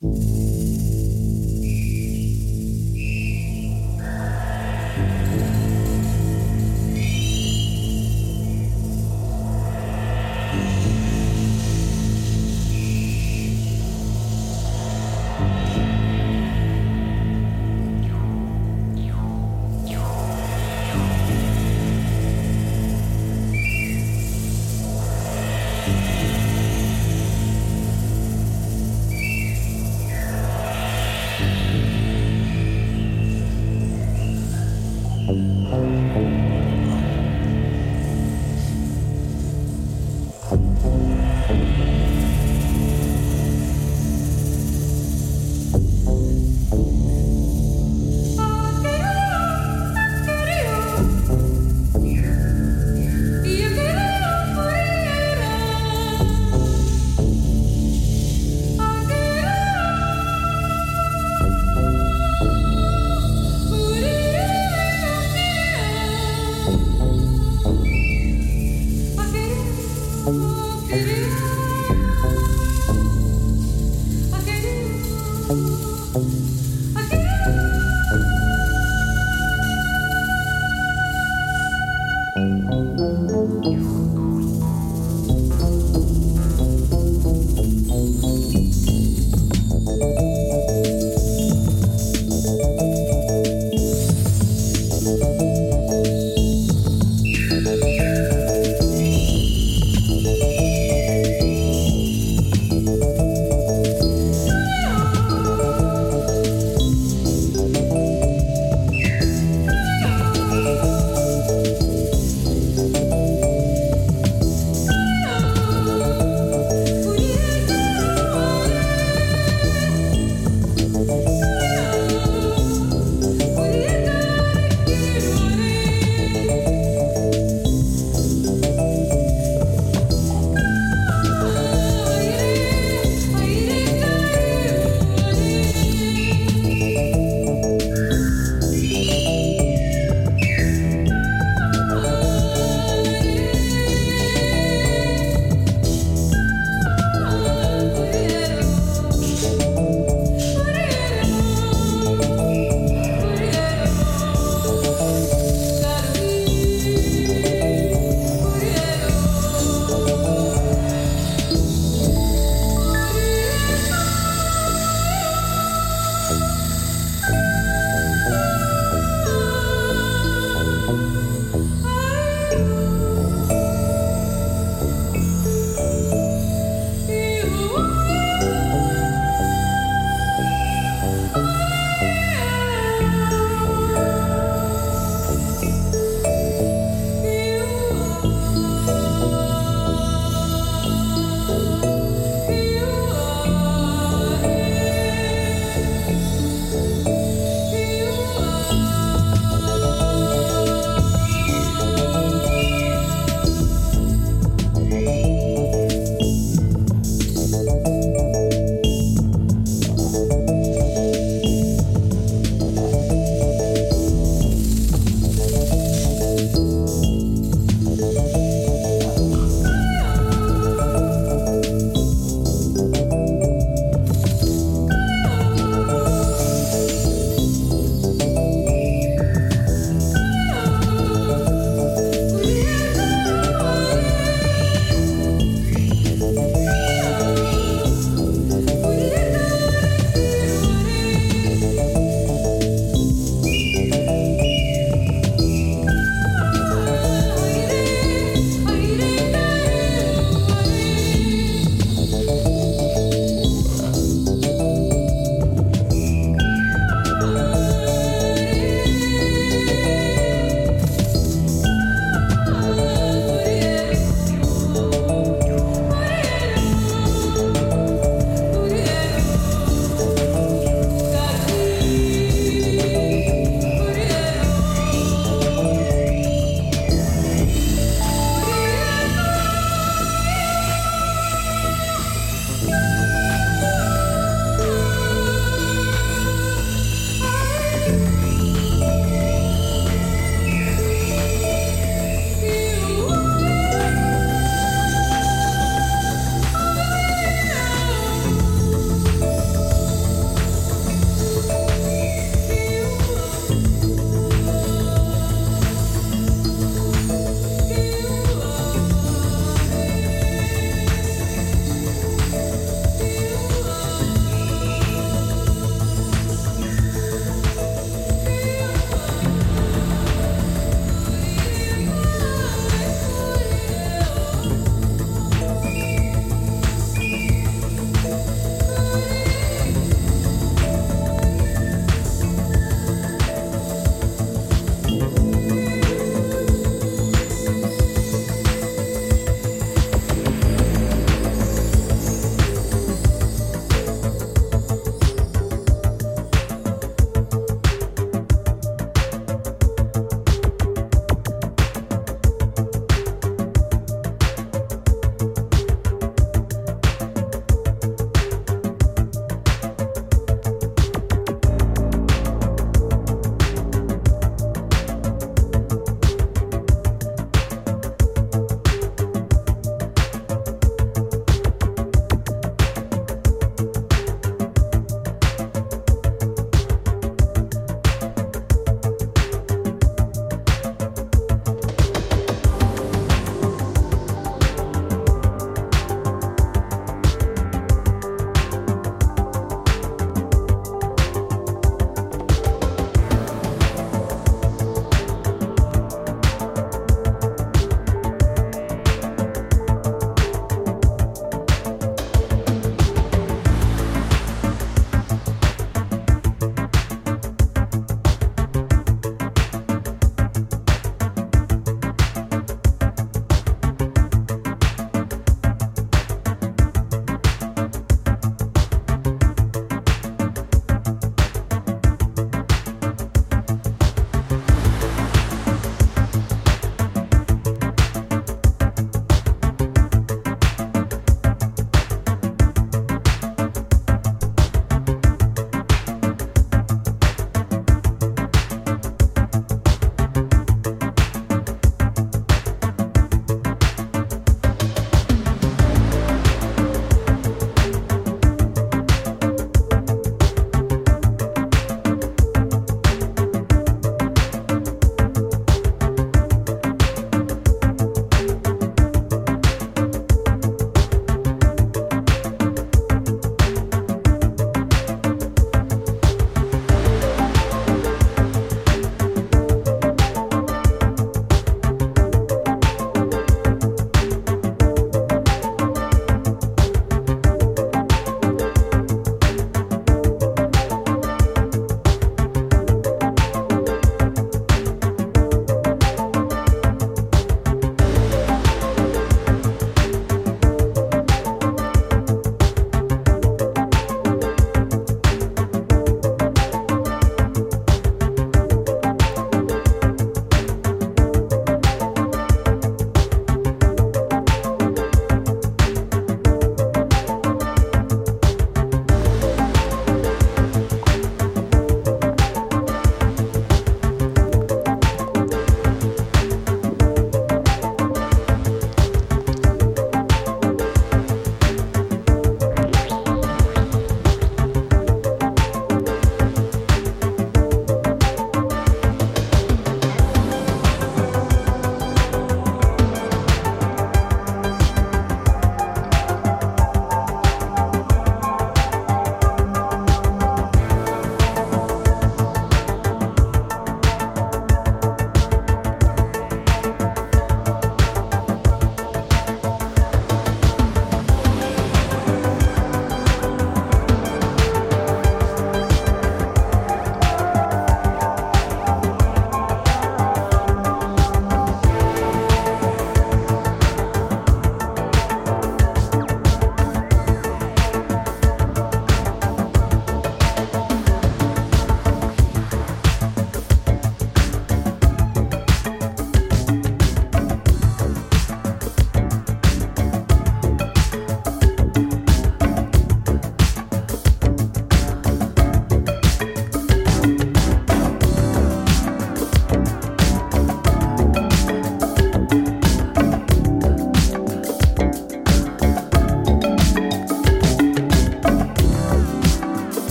you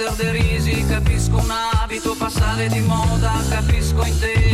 essere derisi, capisco un abito passare di moda, capisco in te.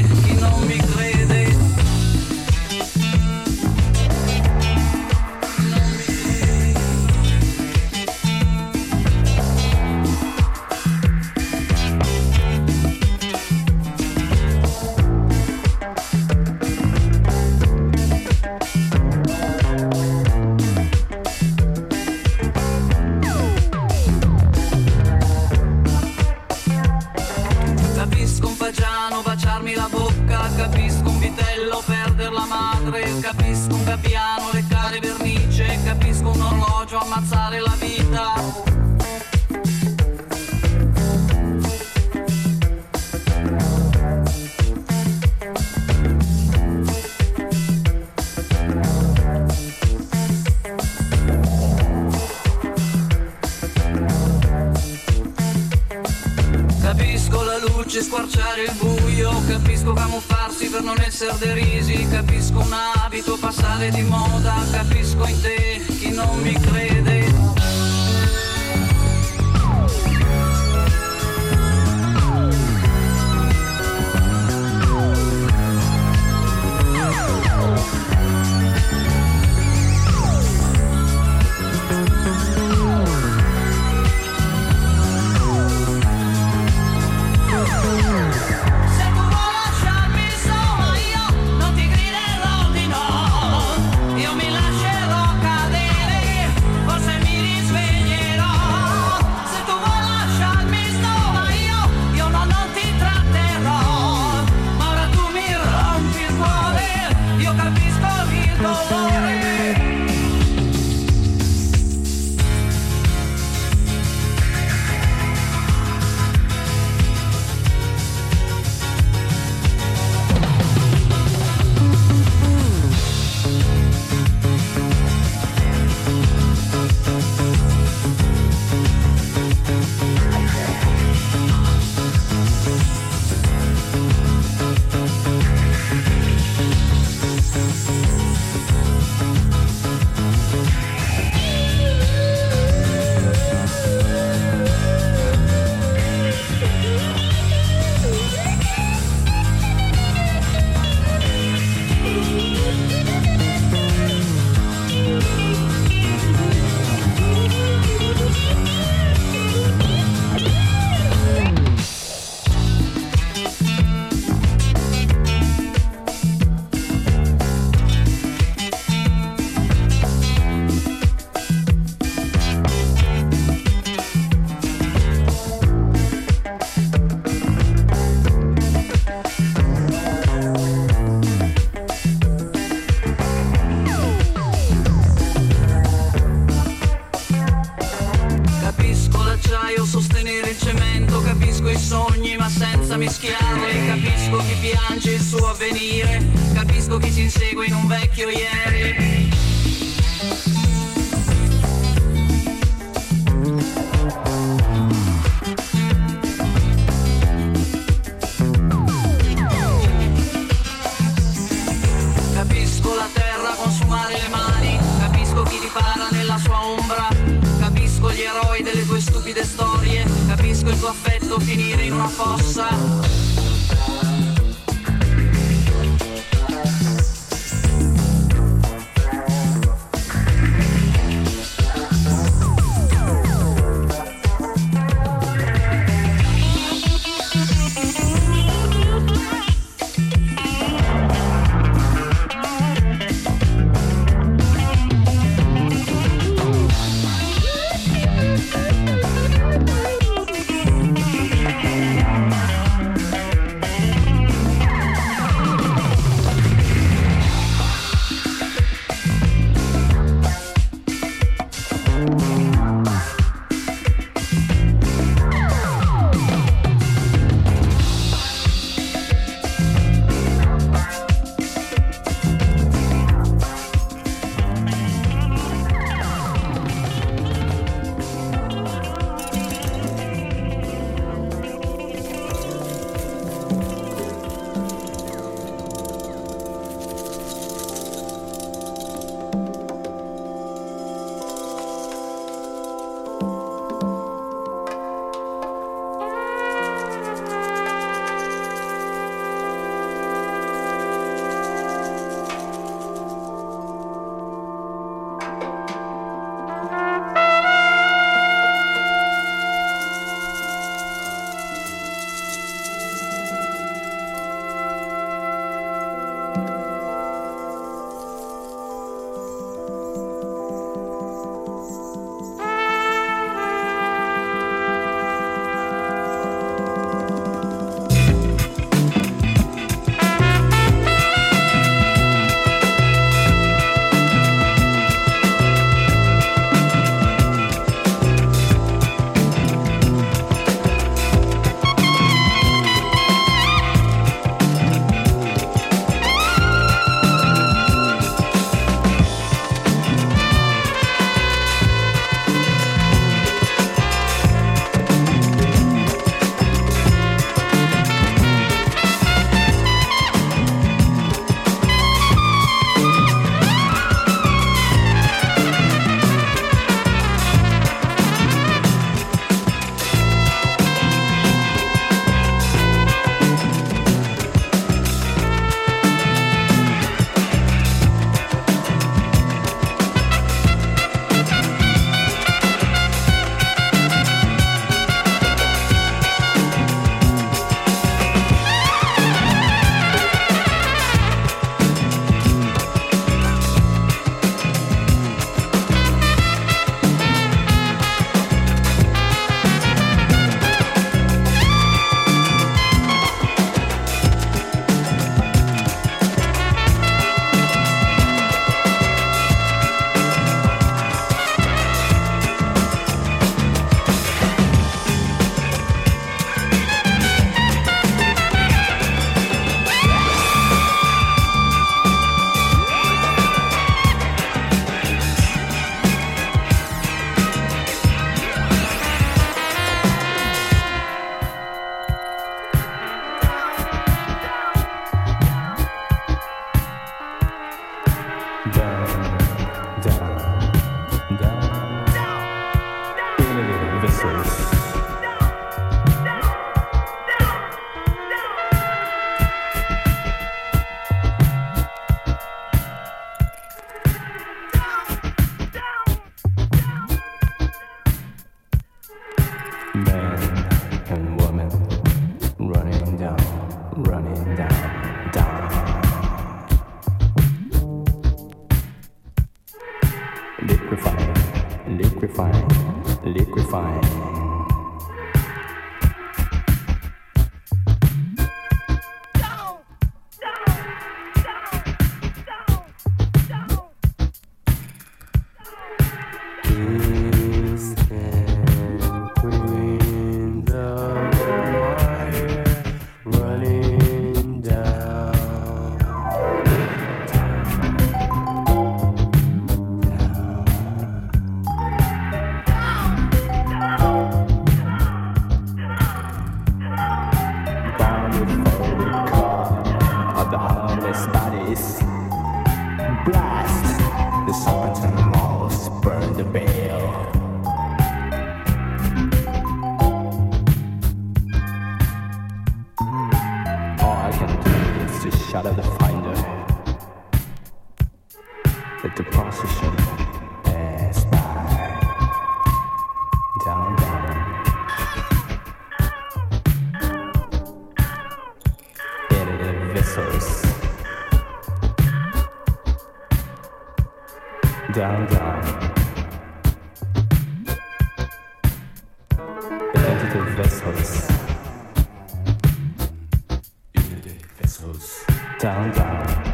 Down, down.